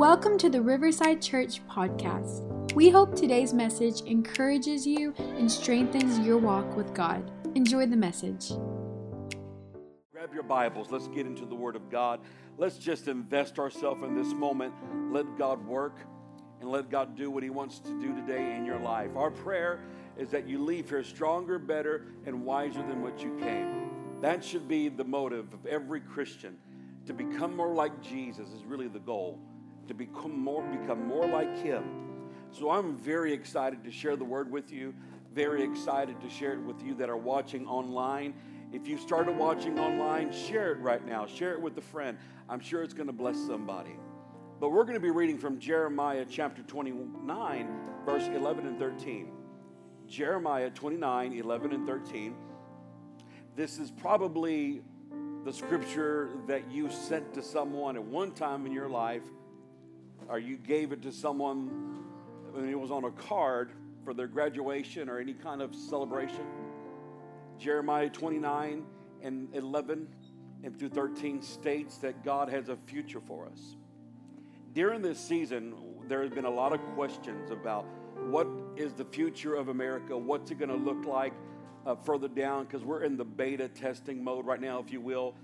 Welcome to the Riverside Church podcast. We hope today's message encourages you and strengthens your walk with God. Enjoy the message. Grab your Bibles. Let's get into the Word of God. Let's just invest ourselves in this moment. Let God work and let God do what He wants to do today in your life. Our prayer is that you leave here stronger, better, and wiser than what you came. That should be the motive of every Christian. To become more like Jesus is really the goal. To become more, become more like Him. So I'm very excited to share the word with you. Very excited to share it with you that are watching online. If you started watching online, share it right now. Share it with a friend. I'm sure it's going to bless somebody. But we're going to be reading from Jeremiah chapter 29, verse 11 and 13. Jeremiah 29, 11 and 13. This is probably the scripture that you sent to someone at one time in your life, or you gave it to someone when it was on a card for their graduation or any kind of celebration. Jeremiah 29 and 11 and through 13 states that God has a future for us. During this season, there has been a lot of questions about what is the future of America, what's it going to look like uh, further down, because we're in the beta testing mode right now, if you will.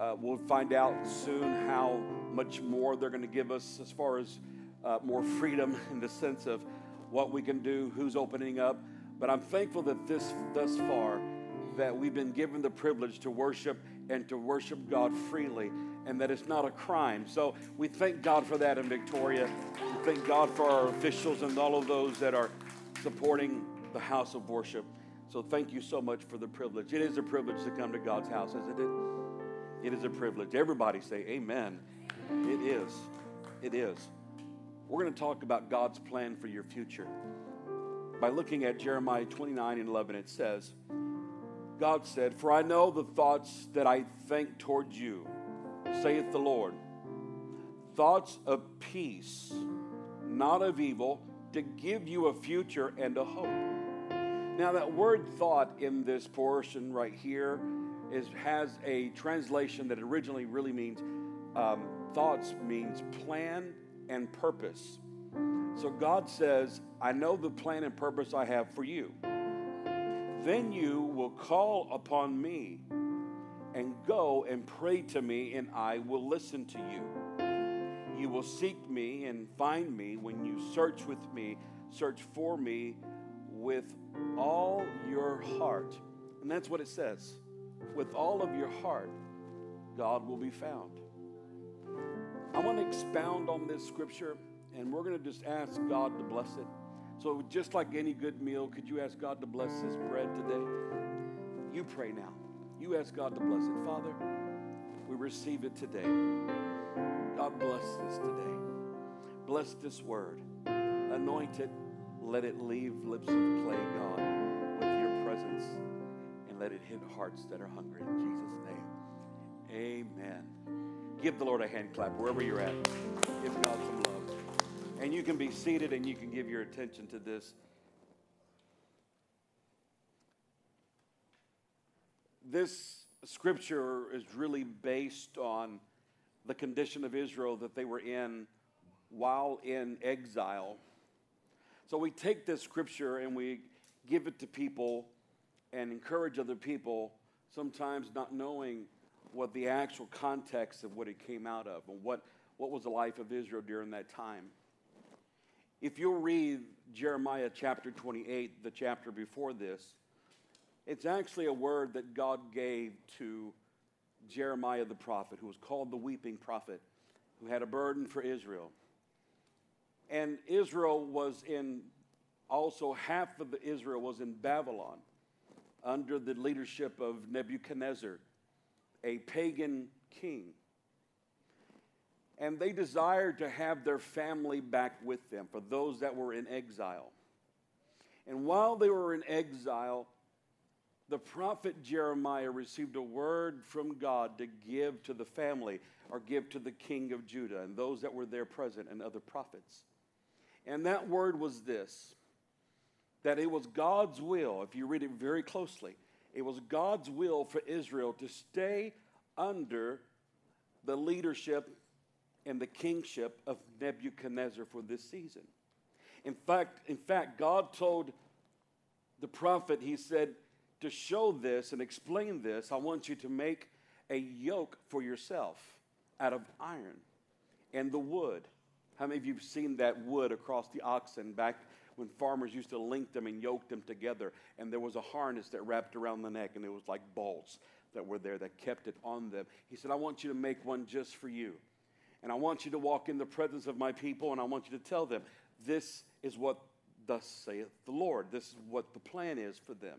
Uh, we'll find out soon how much more they're going to give us as far as uh, more freedom in the sense of what we can do, who's opening up. But I'm thankful that this thus far that we've been given the privilege to worship and to worship God freely and that it's not a crime. So we thank God for that in Victoria. We thank God for our officials and all of those that are supporting the house of worship. So thank you so much for the privilege. It is a privilege to come to God's house, isn't it? It is a privilege. Everybody say amen. It is. It is. We're going to talk about God's plan for your future. By looking at Jeremiah 29 and 11, it says, God said, For I know the thoughts that I think toward you, saith the Lord. Thoughts of peace, not of evil, to give you a future and a hope. Now, that word thought in this portion right here is, has a translation that originally really means um, thoughts means plan and purpose. So God says, I know the plan and purpose I have for you. Then you will call upon me and go and pray to me, and I will listen to you. You will seek me and find me when you search with me, search for me with all your heart. And that's what it says. With all of your heart, God will be found. I want to expound on this scripture, and we're going to just ask God to bless it. So, just like any good meal, could you ask God to bless this bread today? You pray now. You ask God to bless it. Father, we receive it today. God bless this today. Bless this word. Anoint it. Let it leave lips of clay, God, let it hit hearts that are hungry. In Jesus' name. Amen. Give the Lord a hand clap wherever you're at. Give God some love. And you can be seated and you can give your attention to this. This scripture is really based on the condition of Israel that they were in while in exile. So we take this scripture and we give it to people and encourage other people, sometimes not knowing what the actual context of what it came out of and what, what was the life of Israel during that time. If you'll read Jeremiah chapter 28, the chapter before this, it's actually a word that God gave to Jeremiah the prophet, who was called the weeping prophet, who had a burden for Israel. And Israel was in, also half of Israel was in Babylon under the leadership of Nebuchadnezzar, a pagan king. And they desired to have their family back with them for those that were in exile. And while they were in exile, the prophet Jeremiah received a word from God to give to the family or give to the king of Judah and those that were there present and other prophets. And that word was this that it was God's will, if you read it very closely, it was God's will for Israel to stay under the leadership and the kingship of Nebuchadnezzar for this season. In fact, in fact, God told the prophet, he said, to show this and explain this, I want you to make a yoke for yourself out of iron and the wood. How many of you have seen that wood across the oxen back when farmers used to link them and yoke them together? And there was a harness that wrapped around the neck, and it was like bolts that were there that kept it on them. He said, I want you to make one just for you. And I want you to walk in the presence of my people, and I want you to tell them, This is what thus saith the Lord. This is what the plan is for them.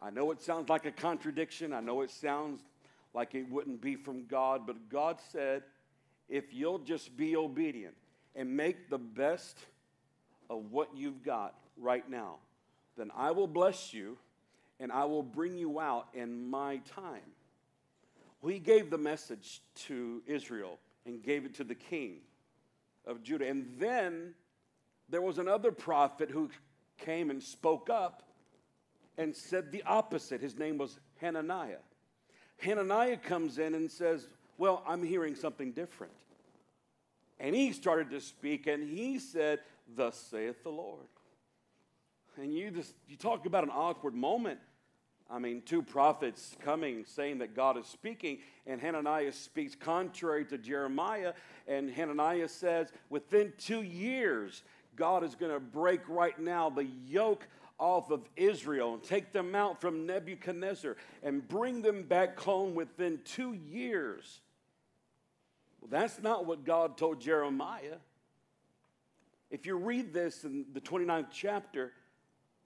I know it sounds like a contradiction. I know it sounds like it wouldn't be from God, but God said, if you'll just be obedient and make the best of what you've got right now, then I will bless you and I will bring you out in my time. Well, he gave the message to Israel and gave it to the king of Judah. And then there was another prophet who came and spoke up and said the opposite. His name was Hananiah. Hananiah comes in and says, Well, I'm hearing something different. And he started to speak and he said, Thus saith the Lord. And you just you talk about an awkward moment. I mean, two prophets coming saying that God is speaking, and Hananiah speaks contrary to Jeremiah. And Hananiah says, within two years, God is going to break right now the yoke off of Israel and take them out from Nebuchadnezzar and bring them back home within two years. Well, that's not what God told Jeremiah. If you read this in the 29th chapter,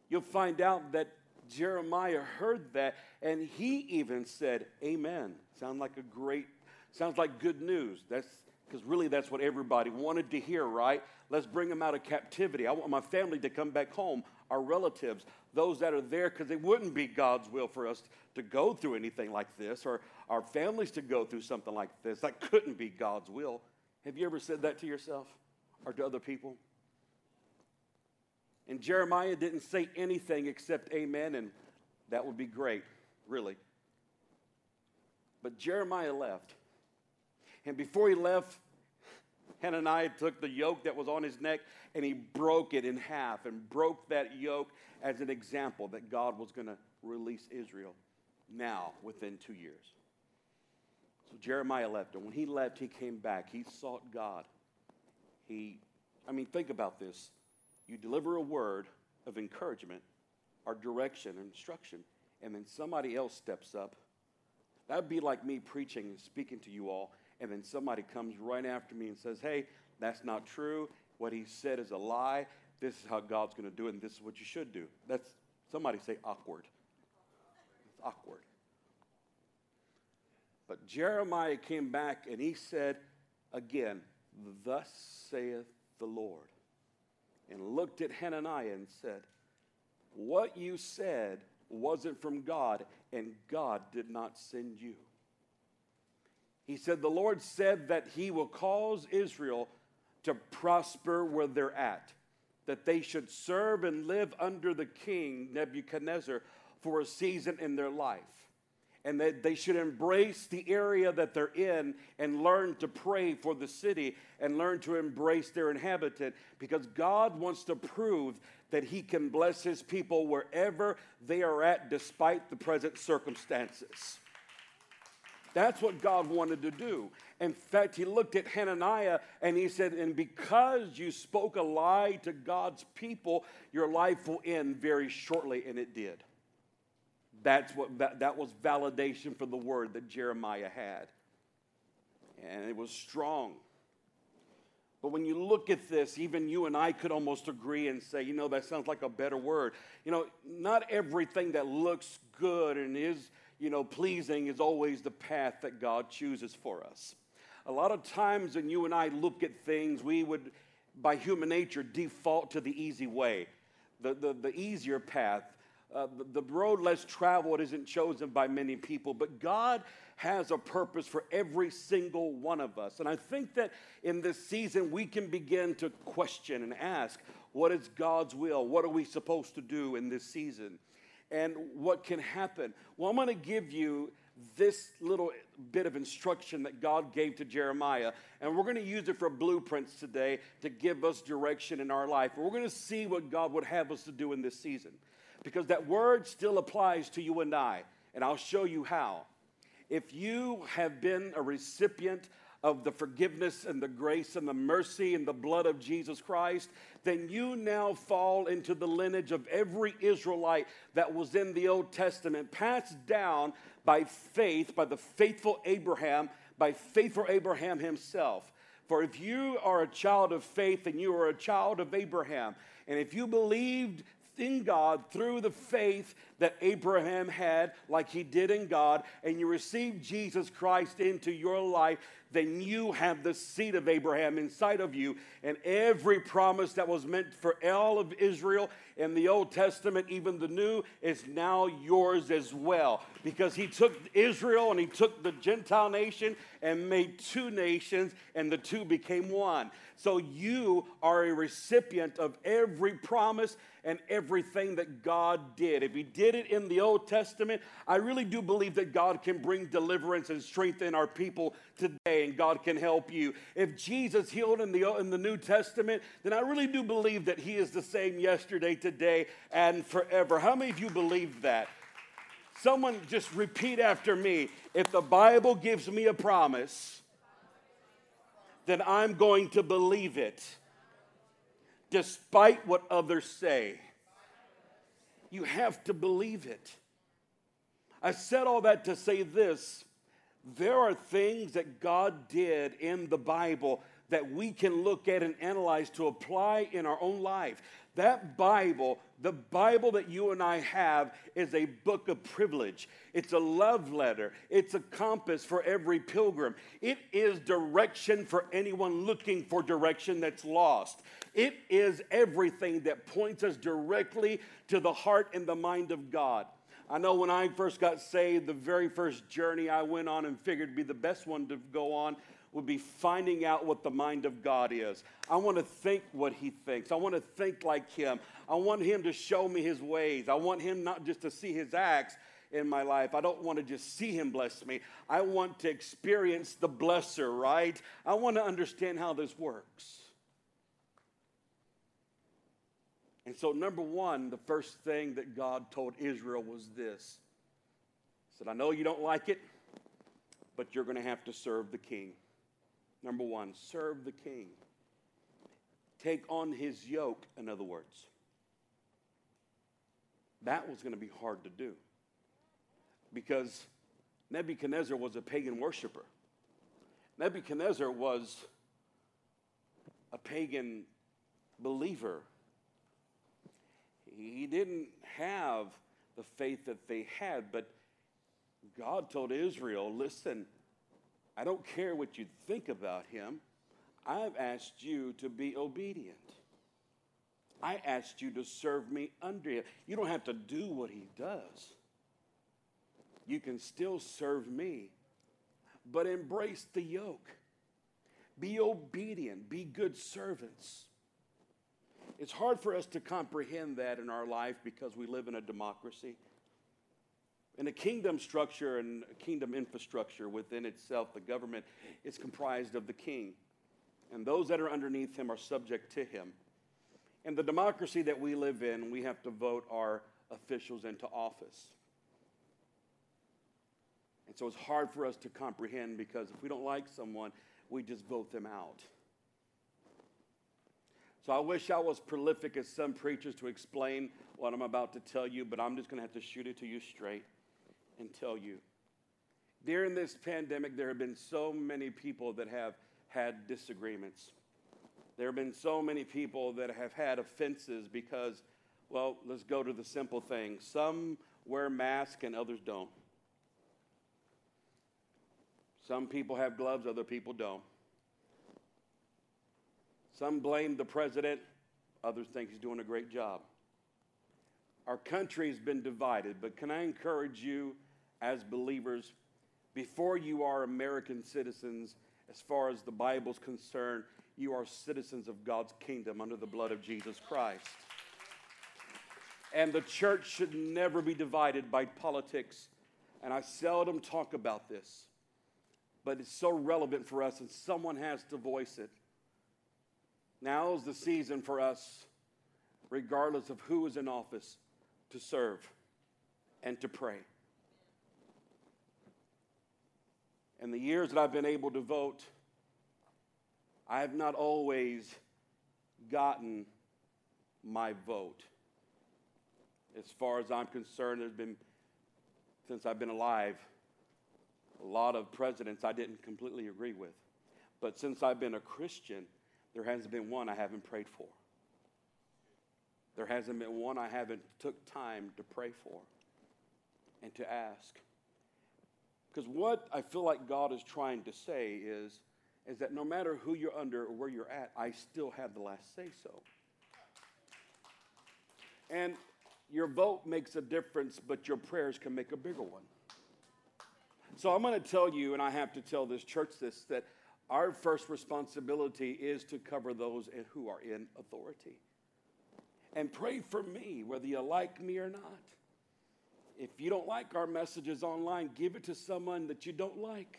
you'll find out that Jeremiah heard that and he even said, Amen. Sound like a great, sounds like good news. That's because really that's what everybody wanted to hear, right? Let's bring them out of captivity. I want my family to come back home, our relatives, those that are there, because it wouldn't be God's will for us to go through anything like this or our families to go through something like this. That couldn't be God's will. Have you ever said that to yourself or to other people? And Jeremiah didn't say anything except amen, and that would be great, really. But Jeremiah left. And before he left, Hananiah took the yoke that was on his neck and he broke it in half and broke that yoke as an example that God was going to release Israel now within two years. So Jeremiah left, and when he left, he came back. He sought God. He, I mean, think about this. You deliver a word of encouragement or direction, and instruction, and then somebody else steps up. That would be like me preaching and speaking to you all, and then somebody comes right after me and says, Hey, that's not true. What he said is a lie. This is how God's going to do it, and this is what you should do. That's somebody say awkward. It's awkward. But Jeremiah came back and he said again, Thus saith the Lord. And looked at Hananiah and said, What you said wasn't from God, and God did not send you. He said, The Lord said that He will cause Israel to prosper where they're at, that they should serve and live under the king Nebuchadnezzar for a season in their life. And that they should embrace the area that they're in and learn to pray for the city and learn to embrace their inhabitant because God wants to prove that He can bless His people wherever they are at despite the present circumstances. That's what God wanted to do. In fact, he looked at Hananiah and he said, And because you spoke a lie to God's people, your life will end very shortly. And it did. That's what, that, that was validation for the word that Jeremiah had. And it was strong. But when you look at this, even you and I could almost agree and say, you know, that sounds like a better word. You know, not everything that looks good and is you know, pleasing is always the path that God chooses for us. A lot of times when you and I look at things, we would, by human nature, default to the easy way, the, the, the easier path. Uh, the, the road less traveled isn't chosen by many people, but God has a purpose for every single one of us. And I think that in this season, we can begin to question and ask, what is God's will? What are we supposed to do in this season? and what can happen. Well, I'm going to give you this little bit of instruction that God gave to Jeremiah. And we're going to use it for blueprints today to give us direction in our life. We're going to see what God would have us to do in this season because that word still applies to you and I. And I'll show you how. If you have been a recipient of the forgiveness and the grace and the mercy and the blood of Jesus Christ, then you now fall into the lineage of every Israelite that was in the Old Testament, passed down by faith, by the faithful Abraham, by faithful Abraham himself. For if you are a child of faith and you are a child of Abraham, and if you believed in God through the faith that Abraham had, like he did in God, and you receive Jesus Christ into your life, then you have the seed of Abraham inside of you. And every promise that was meant for all of Israel in the Old Testament, even the New, is now yours as well. Because he took Israel and he took the Gentile nation and made two nations, and the two became one. So you are a recipient of every promise and everything that God did. If He did it in the Old Testament, I really do believe that God can bring deliverance and strengthen our people today, and God can help you. If Jesus healed in the, in the New Testament, then I really do believe that He is the same yesterday, today, and forever. How many of you believe that? Someone just repeat after me. If the Bible gives me a promise, then I'm going to believe it despite what others say. You have to believe it. I said all that to say this there are things that God did in the Bible that we can look at and analyze to apply in our own life. That Bible, the Bible that you and I have, is a book of privilege. It's a love letter. It's a compass for every pilgrim. It is direction for anyone looking for direction that's lost. It is everything that points us directly to the heart and the mind of God. I know when I first got saved, the very first journey I went on and figured to be the best one to go on would be finding out what the mind of God is. I want to think what He thinks. I want to think like Him. I want Him to show me His ways. I want Him not just to see His acts in my life. I don't want to just see Him bless me. I want to experience the blesser, right? I want to understand how this works. And so, number one, the first thing that God told Israel was this He said, I know you don't like it, but you're going to have to serve the king. Number one, serve the king. Take on his yoke, in other words. That was going to be hard to do because Nebuchadnezzar was a pagan worshiper. Nebuchadnezzar was a pagan believer. He didn't have the faith that they had, but God told Israel, listen, I don't care what you think about him. I've asked you to be obedient. I asked you to serve me under him. You don't have to do what he does. You can still serve me, but embrace the yoke. Be obedient, be good servants. It's hard for us to comprehend that in our life because we live in a democracy. In a kingdom structure and kingdom infrastructure within itself, the government is comprised of the king. And those that are underneath him are subject to him. In the democracy that we live in, we have to vote our officials into office. And so it's hard for us to comprehend because if we don't like someone, we just vote them out. So I wish I was prolific as some preachers to explain what I'm about to tell you, but I'm just going to have to shoot it to you straight and tell you. During this pandemic, there have been so many people that have had disagreements. There have been so many people that have had offenses because, well, let's go to the simple thing. Some wear masks and others don't. Some people have gloves, other people don't. Some blame the president, others think he's doing a great job. Our country has been divided, but can I encourage you as believers, before you are American citizens, as far as the Bible's concerned, you are citizens of God's kingdom under the blood of Jesus Christ. And the church should never be divided by politics And I seldom talk about this, but it's so relevant for us, and someone has to voice it. Now is the season for us, regardless of who is in office, to serve and to pray. In the years that I've been able to vote, I have not always gotten my vote. As far as I'm concerned, there's been, since I've been alive, a lot of presidents I didn't completely agree with. But since I've been a Christian, there hasn't been one I haven't prayed for. There hasn't been one I haven't took time to pray for and to ask. Because what I feel like God is trying to say is, is that no matter who you're under or where you're at, I still have the last say so. And your vote makes a difference, but your prayers can make a bigger one. So I'm going to tell you, and I have to tell this church this, that our first responsibility is to cover those who are in authority. And pray for me, whether you like me or not. If you don't like our messages online, give it to someone that you don't like.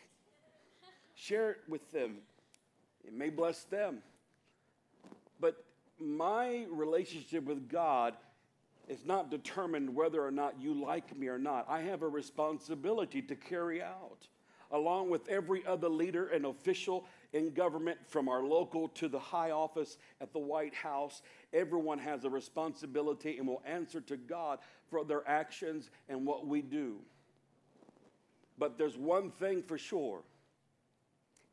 Share it with them. It may bless them. But my relationship with God is not determined whether or not you like me or not. I have a responsibility to carry out, along with every other leader and official in government, from our local to the high office at the White House. Everyone has a responsibility and will answer to God for their actions and what we do. But there's one thing for sure.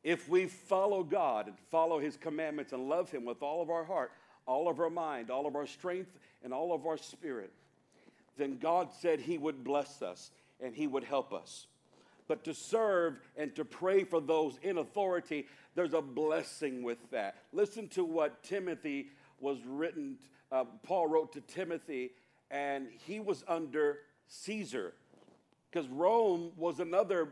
If we follow God and follow His commandments and love Him with all of our heart, all of our mind, all of our strength, and all of our spirit, then God said He would bless us and He would help us. But to serve and to pray for those in authority, there's a blessing with that. Listen to what Timothy was written, uh, Paul wrote to Timothy, and he was under Caesar. Because Rome was another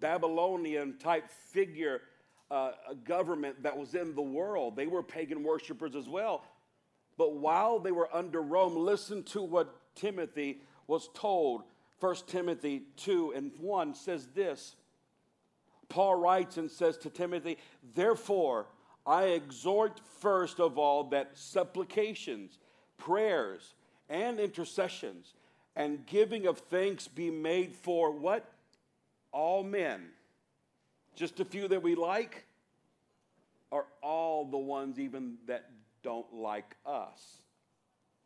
Babylonian type figure, uh, government that was in the world. They were pagan worshipers as well. But while they were under Rome, listen to what Timothy was told. 1 Timothy 2 and 1 says this Paul writes and says to Timothy, Therefore, I exhort first of all that supplications, prayers, and intercessions and giving of thanks be made for what? All men. Just a few that we like, or all the ones even that don't like us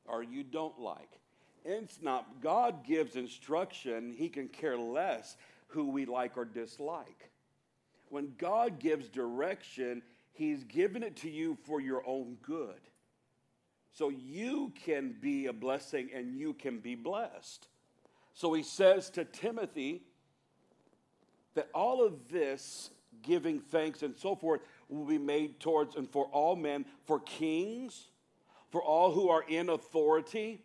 or you don't like. It's not, God gives instruction, He can care less who we like or dislike. When God gives direction, He's given it to you for your own good. So you can be a blessing and you can be blessed. So he says to Timothy that all of this giving thanks and so forth will be made towards and for all men, for kings, for all who are in authority,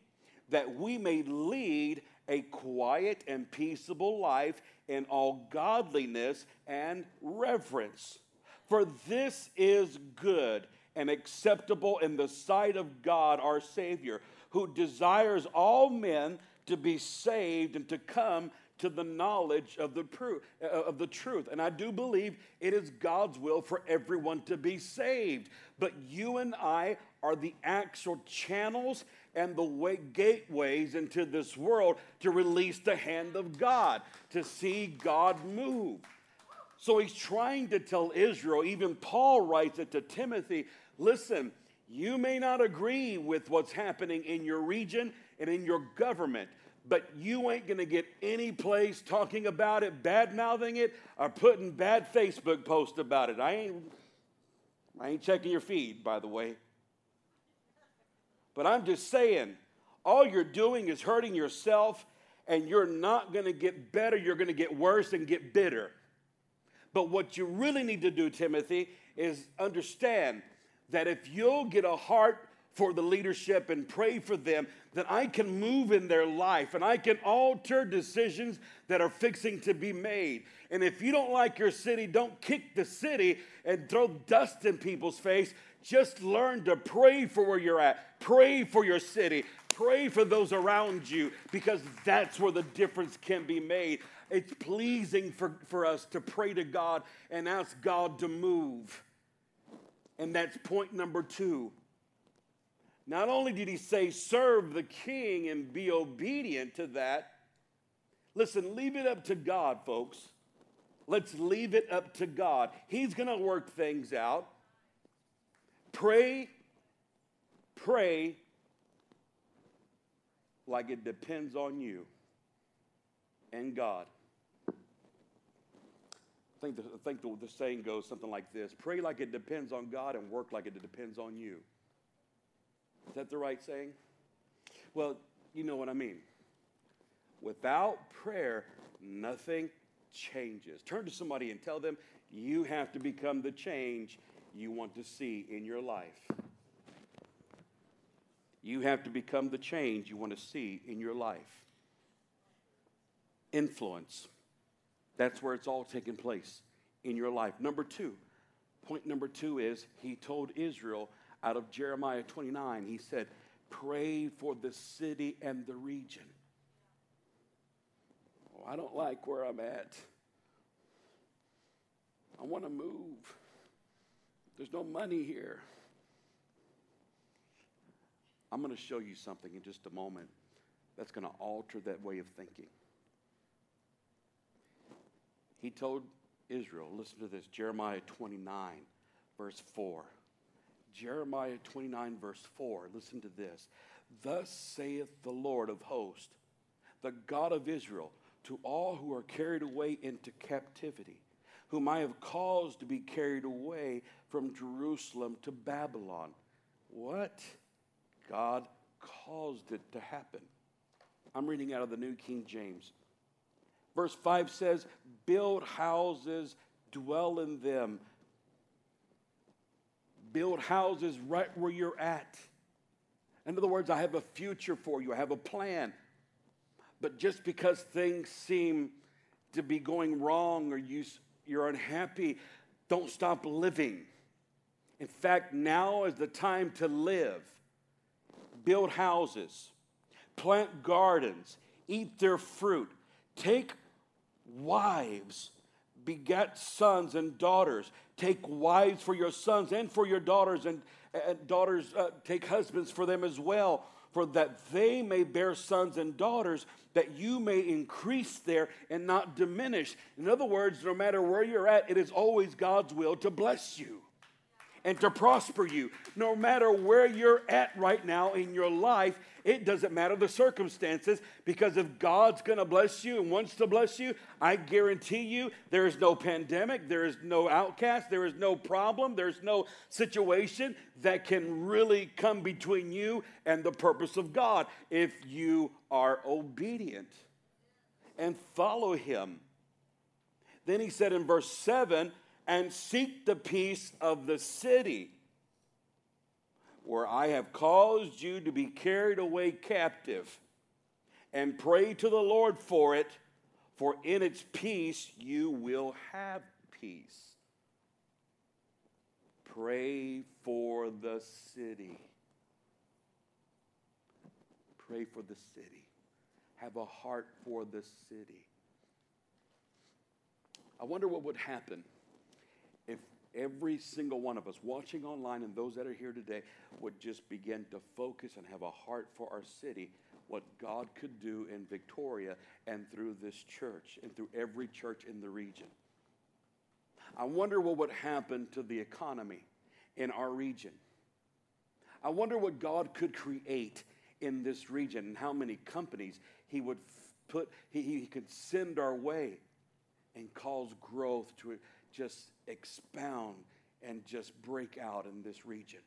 that we may lead a quiet and peaceable life in all godliness and reverence. For this is good and acceptable in the sight of God our Savior, who desires all men to be saved and to come to the knowledge of the, pru- uh, of the truth. And I do believe it is God's will for everyone to be saved. But you and I are the actual channels and the way, gateways into this world to release the hand of God, to see God move. So he's trying to tell Israel, even Paul writes it to Timothy listen, you may not agree with what's happening in your region and in your government, but you ain't gonna get any place talking about it, bad mouthing it, or putting bad Facebook posts about it. I ain't, I ain't checking your feed, by the way. But I'm just saying, all you're doing is hurting yourself, and you're not gonna get better, you're gonna get worse and get bitter. But what you really need to do, Timothy, is understand that if you'll get a heart for the leadership and pray for them, that I can move in their life and I can alter decisions that are fixing to be made. And if you don't like your city, don't kick the city and throw dust in people's face. Just learn to pray for where you're at, pray for your city, pray for those around you, because that's where the difference can be made. it's pleasing for, for us to pray to God and ask God to move. And that's point number two. Not only did he say, serve the king and be obedient to that, listen, leave it up to God, folks. Let's leave it up to God. He's going to work things out. Pray, pray like it depends on you and God. I think, the, I think the, the saying goes something like this pray like it depends on God and work like it depends on you. Is that the right saying? Well, you know what I mean. Without prayer, nothing changes. Turn to somebody and tell them you have to become the change you want to see in your life. You have to become the change you want to see in your life. Influence. That's where it's all taking place in your life. Number two, point number two is he told Israel out of Jeremiah 29, he said, Pray for the city and the region. Oh, I don't like where I'm at. I want to move. There's no money here. I'm going to show you something in just a moment that's going to alter that way of thinking. He told Israel, listen to this Jeremiah 29, verse 4. Jeremiah 29, verse 4. Listen to this. Thus saith the Lord of hosts, the God of Israel, to all who are carried away into captivity, whom I have caused to be carried away from Jerusalem to Babylon. What? God caused it to happen. I'm reading out of the New King James. Verse 5 says, Build houses, dwell in them. Build houses right where you're at. In other words, I have a future for you, I have a plan. But just because things seem to be going wrong or you, you're unhappy, don't stop living. In fact, now is the time to live build houses, plant gardens, eat their fruit, take wives, beget sons and daughters, take wives for your sons and for your daughters, and, and daughters uh, take husbands for them as well, for that they may bear sons and daughters, that you may increase there and not diminish. In other words, no matter where you're at, it is always God's will to bless you and to prosper you. No matter where you're at right now in your life, it doesn't matter the circumstances because if God's going to bless you and wants to bless you, I guarantee you there is no pandemic, there is no outcast, there is no problem, there's no situation that can really come between you and the purpose of God if you are obedient and follow Him. Then he said in verse 7 and seek the peace of the city where I have caused you to be carried away captive, and pray to the Lord for it, for in its peace you will have peace. Pray for the city. Pray for the city. Have a heart for the city. I wonder what would happen every single one of us watching online and those that are here today would just begin to focus and have a heart for our city, what God could do in Victoria and through this church and through every church in the region. I wonder what would happen to the economy in our region. I wonder what God could create in this region and how many companies He would put, He, he could send our way and cause growth to just expound and just break out in this region.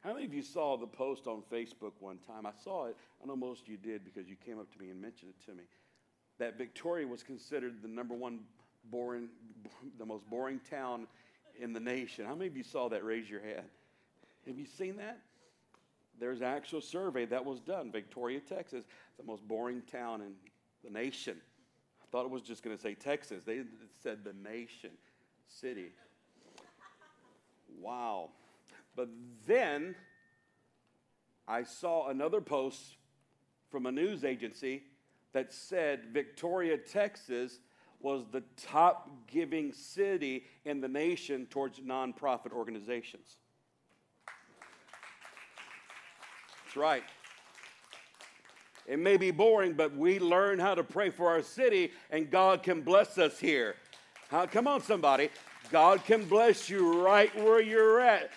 How many of you saw the post on Facebook one time? I saw it. I know most of you did because you came up to me and mentioned it to me. That Victoria was considered the number one boring, the most boring town in the nation. How many of you saw that? Raise your hand. Have you seen that? There's an actual survey that was done. Victoria, Texas, the most boring town in the nation. Thought it was just going to say Texas. They said the nation, city. Wow. But then I saw another post from a news agency that said Victoria, Texas was the top giving city in the nation towards nonprofit organizations. That's right. It may be boring, but we learn how to pray for our city, and God can bless us here. Come on, somebody. God can bless you right where you're at.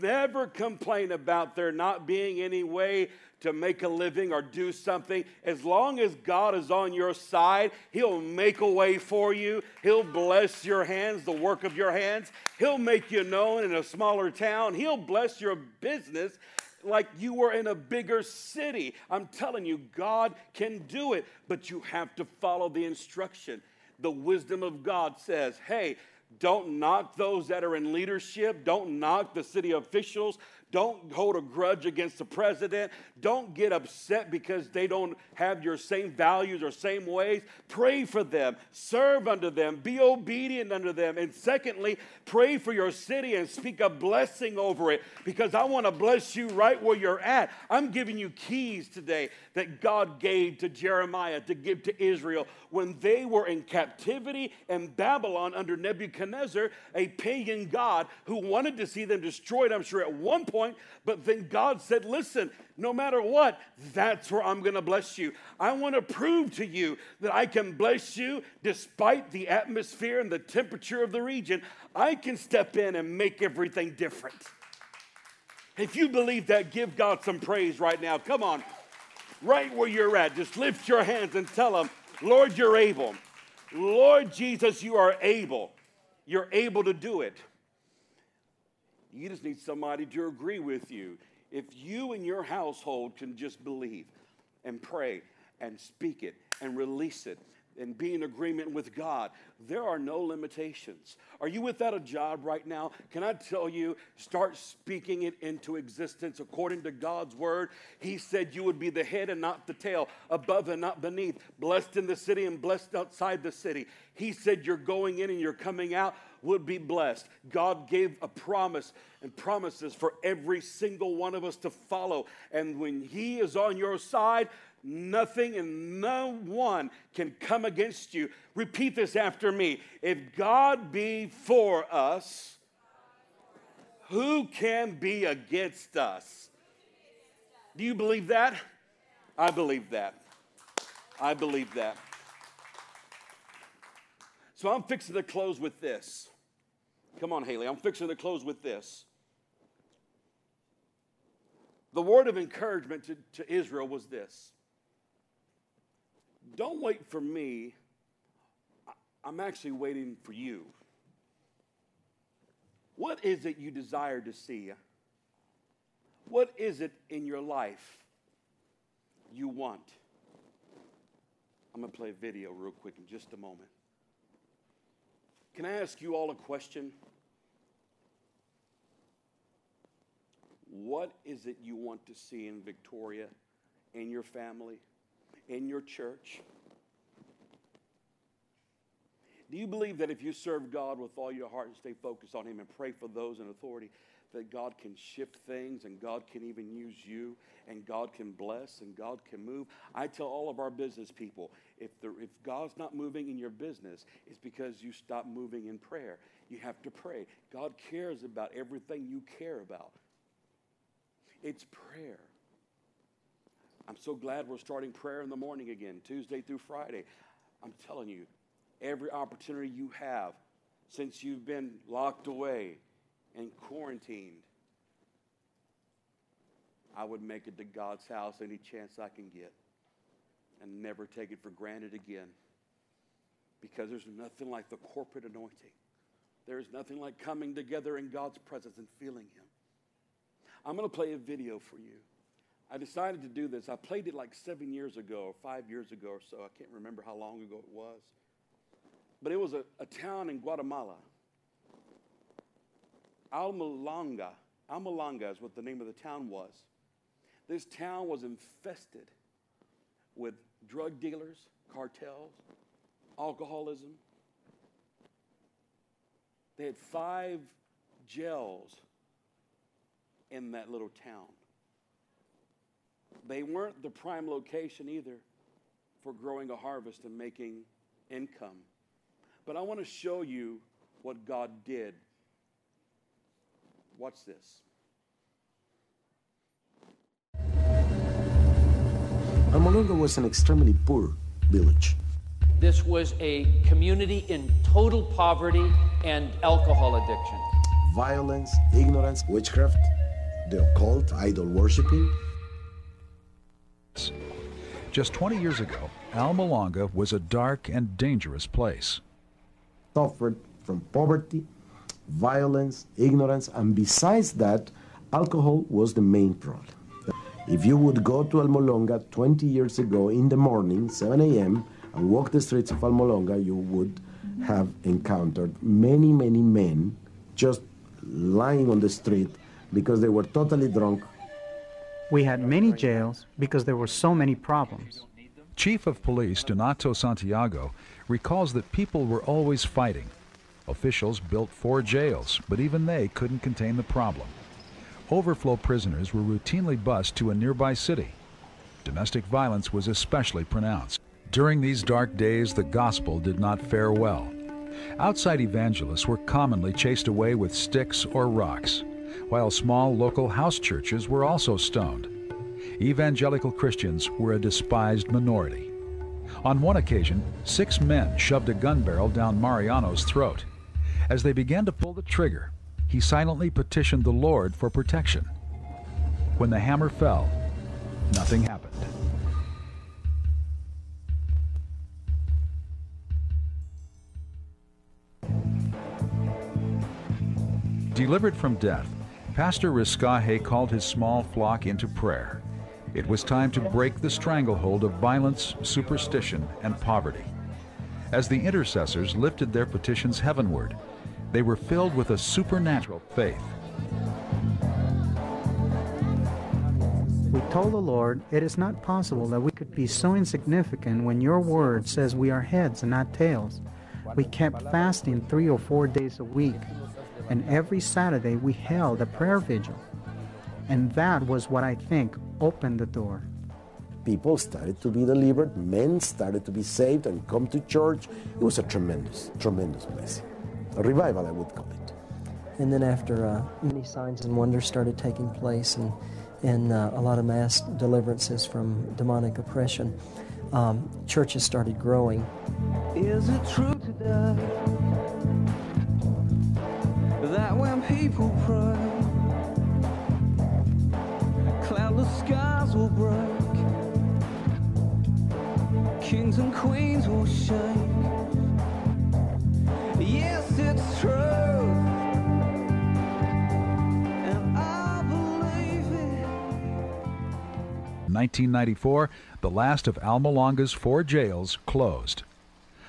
Never complain about there not being any way to make a living or do something. As long as God is on your side, He'll make a way for you. He'll bless your hands, the work of your hands. He'll make you known in a smaller town. He'll bless your business like you were in a bigger city. I'm telling you, God can do it, but you have to follow the instruction. The wisdom of God says, hey, don't knock those that are in leadership. Don't knock the city officials. Don't hold a grudge against the president. Don't get upset because they don't have your same values or same ways. Pray for them, serve unto them, be obedient unto them. And secondly, pray for your city and speak a blessing over it because I want to bless you right where you're at. I'm giving you keys today that God gave to Jeremiah to give to Israel when they were in captivity in Babylon under Nebuchadnezzar, a pagan god who wanted to see them destroyed, I'm sure, at one point point, but then God said, Listen, no matter what, that's where I'm going to bless you. I want to prove to you that I can bless you despite the atmosphere and the temperature of the region. I can step in and make everything different. If you believe that, give God some praise right now. Come on, right where you're at, just lift your hands and tell Him, Lord, you're able. Lord Jesus, you are able. You're able to do it. You just need somebody to agree with you. If you and your household can just believe and pray and speak it and release it and be in agreement with God, there are no limitations. Are you without a job right now? Can I tell you, start speaking it into existence according to God's word? He said you would be the head and not the tail, above and not beneath, blessed in the city and blessed outside the city. He said you're going in and you're coming out would be blessed. God gave a promise and promises for every single one of us to follow. And when He is on your side, nothing and no one can come against you. Repeat this after me. If God be for us, who can be against us? Do you believe that? I believe that. I believe that. So I'm fixing to close with this. Come on, Haley. I'm fixing to close with this. The word of encouragement to, to Israel was this Don't wait for me, I'm actually waiting for you. What is it you desire to see? What is it in your life you want? I'm going to play a video real quick in just a moment. Can I ask you all a question? What is it you want to see in Victoria, in your family, in your church? Do you believe that if you serve God with all your heart and stay focused on Him and pray for those in authority, that God can shift things and God can even use you and God can bless and God can move. I tell all of our business people if, if God's not moving in your business, it's because you stop moving in prayer. You have to pray. God cares about everything you care about. It's prayer. I'm so glad we're starting prayer in the morning again, Tuesday through Friday. I'm telling you, every opportunity you have since you've been locked away, and quarantined, I would make it to God's house any chance I can get and never take it for granted again. Because there's nothing like the corporate anointing. There's nothing like coming together in God's presence and feeling Him. I'm going to play a video for you. I decided to do this. I played it like seven years ago or five years ago or so. I can't remember how long ago it was. But it was a, a town in Guatemala Almolonga. Almolonga is what the name of the town was. This town was infested with drug dealers, cartels, alcoholism. They had five jails in that little town. They weren't the prime location either for growing a harvest and making income. But I want to show you what God did. Watch this. Almolonga was an extremely poor village. This was a community in total poverty and alcohol addiction. Violence, ignorance, witchcraft, the occult, idol worshiping. Just 20 years ago, Almolonga was a dark and dangerous place. Suffered from poverty, violence, ignorance, and besides that, alcohol was the main problem. If you would go to Almolonga 20 years ago in the morning, 7 a.m., and walk the streets of Almolonga, you would have encountered many, many men just lying on the street because they were totally drunk. We had many jails because there were so many problems. Chief of Police Donato Santiago recalls that people were always fighting. Officials built four jails, but even they couldn't contain the problem. Overflow prisoners were routinely bused to a nearby city. Domestic violence was especially pronounced. During these dark days, the gospel did not fare well. Outside evangelists were commonly chased away with sticks or rocks, while small local house churches were also stoned. Evangelical Christians were a despised minority. On one occasion, six men shoved a gun barrel down Mariano's throat. As they began to pull the trigger, he silently petitioned the Lord for protection. When the hammer fell, nothing happened. Delivered from death, Pastor Riscajché called his small flock into prayer. It was time to break the stranglehold of violence, superstition, and poverty. As the intercessors lifted their petitions heavenward, they were filled with a supernatural faith. We told the Lord, It is not possible that we could be so insignificant when your word says we are heads and not tails. We kept fasting three or four days a week, and every Saturday we held a prayer vigil. And that was what I think opened the door. People started to be delivered, men started to be saved and come to church. It was a tremendous, tremendous blessing. A revival, I would call it. And then after uh, many signs and wonders started taking place and, and uh, a lot of mass deliverances from demonic oppression, um, churches started growing. Is it true today that when people pray, cloudless skies will break, kings and queens will shake? 1994, the last of Almolonga's four jails closed.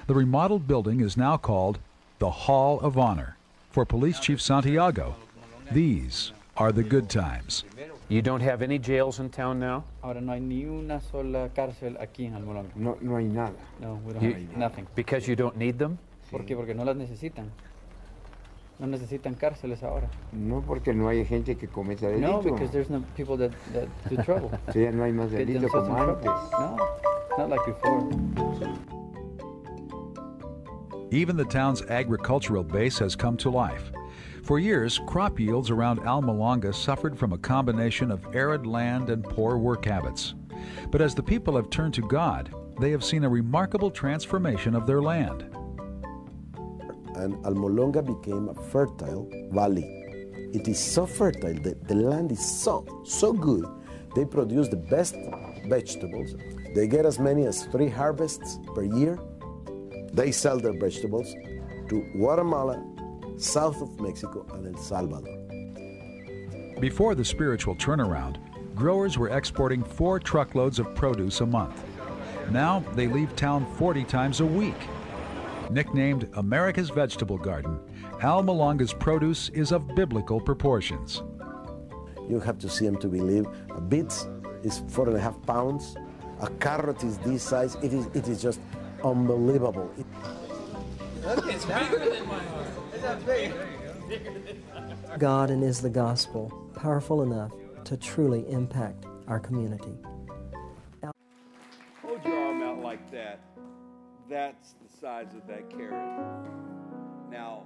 The remodeled building is now called the Hall of Honor. For Police Chief Santiago, these are the good times. You don't have any jails in town now? Ahora no hay ni una sola cárcel aquí en Almolonga. No, no hay nada. No, we don't You- have nothing. Because you don't need them? ¿Por qué? Porque no las necesitan. No necesitan cárceles ahora. No porque no hay gente que cometa No, delito. because there's no people that, that do trouble. Sí, ya no hay más Get delito como antes. No, not like before. Even the town's agricultural base has come to life. For years, crop yields around Almolonga suffered from a combination of arid land and poor work habits. But as the people have turned to God, they have seen a remarkable transformation of their land. And Almolonga became a fertile valley. It is so fertile, the, the land is so, so good. They produce the best vegetables. They get as many as three harvests per year. They sell their vegetables to Guatemala, south of Mexico, and El Salvador. Before the spiritual turnaround, growers were exporting four truckloads of produce a month. Now they leave town 40 times a week. Nicknamed America's Vegetable Garden, Almolonga's produce is of biblical proportions. You have to see them to believe. A beet is four and a half pounds. A carrot is this size. It is, it is just unbelievable. It- God and is the gospel powerful enough to truly impact our community? Hold your arm out like that. That's size of that carrot. Now,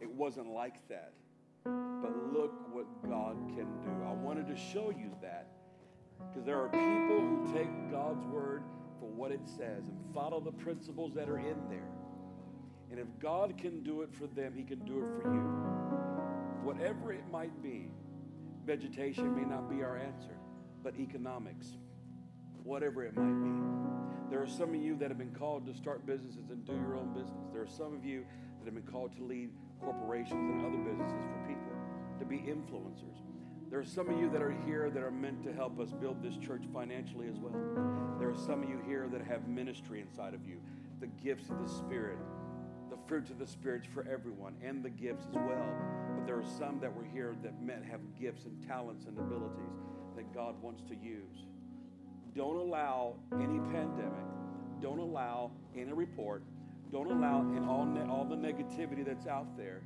it wasn't like that. But look what God can do. I wanted to show you that because there are people who take God's word for what it says and follow the principles that are in there. And if God can do it for them, He can do it for you. Whatever it might be, vegetation may not be our answer, but economics, whatever it might be. There are some of you that have been called to start businesses and do your own business. There are some of you that have been called to lead corporations and other businesses for people, to be influencers. There are some of you that are here that are meant to help us build this church financially as well. There are some of you here that have ministry inside of you, the gifts of the Spirit, the fruits of the Spirit for everyone, and the gifts as well. But there are some that were here that meant have gifts and talents and abilities that God wants to use. Don't allow any pandemic, don't allow any report, don't allow in all, ne- all the negativity that's out there.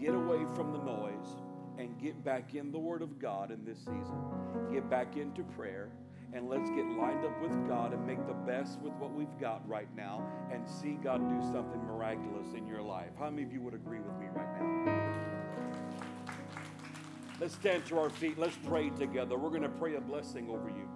Get away from the noise and get back in the Word of God in this season. Get back into prayer and let's get lined up with God and make the best with what we've got right now and see God do something miraculous in your life. How many of you would agree with me right now? Let's stand to our feet. Let's pray together. We're going to pray a blessing over you.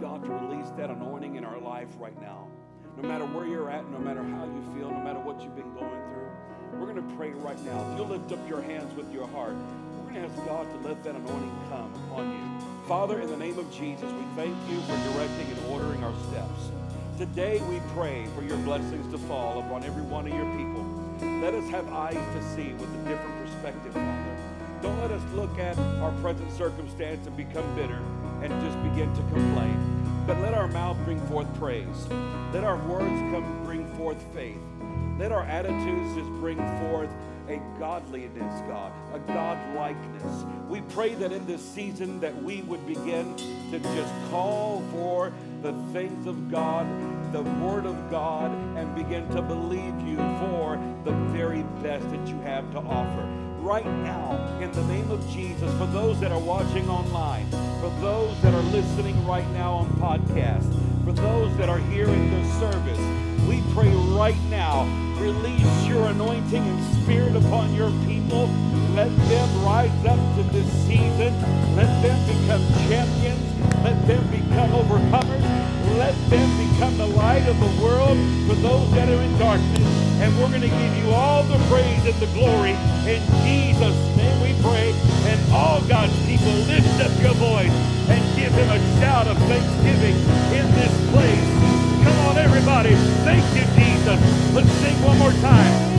God to release that anointing in our life right now. No matter where you're at, no matter how you feel, no matter what you've been going through, we're going to pray right now. If you'll lift up your hands with your heart, we're going to ask God to let that anointing come upon you. Father, in the name of Jesus, we thank you for directing and ordering our steps. Today we pray for your blessings to fall upon every one of your people. Let us have eyes to see with a different perspective, Father. Don't let us look at our present circumstance and become bitter and just begin to complain. But let our mouth bring forth praise. Let our words come bring forth faith. Let our attitudes just bring forth a godliness, God, a godlikeness. We pray that in this season that we would begin to just call for the things of God, the Word of God, and begin to believe you for the very best that you have to offer. Right now, in the name of Jesus, for those that are watching online, for those that are listening right now on podcast, for those that are here in the service, we pray right now, release your anointing and spirit upon your people. Let them rise up to this season. Let them become champions. Let them become overcomers. Let them become the light of the world for those that are in darkness. And we're going to give you all the praise and the glory. In Jesus' name we pray. And all God's people lift up your voice and give him a shout of thanksgiving in this place. Come on, everybody. Thank you, Jesus. Let's sing one more time.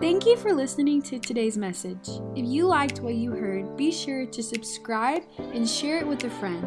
Thank you for listening to today's message. If you liked what you heard, be sure to subscribe and share it with a friend.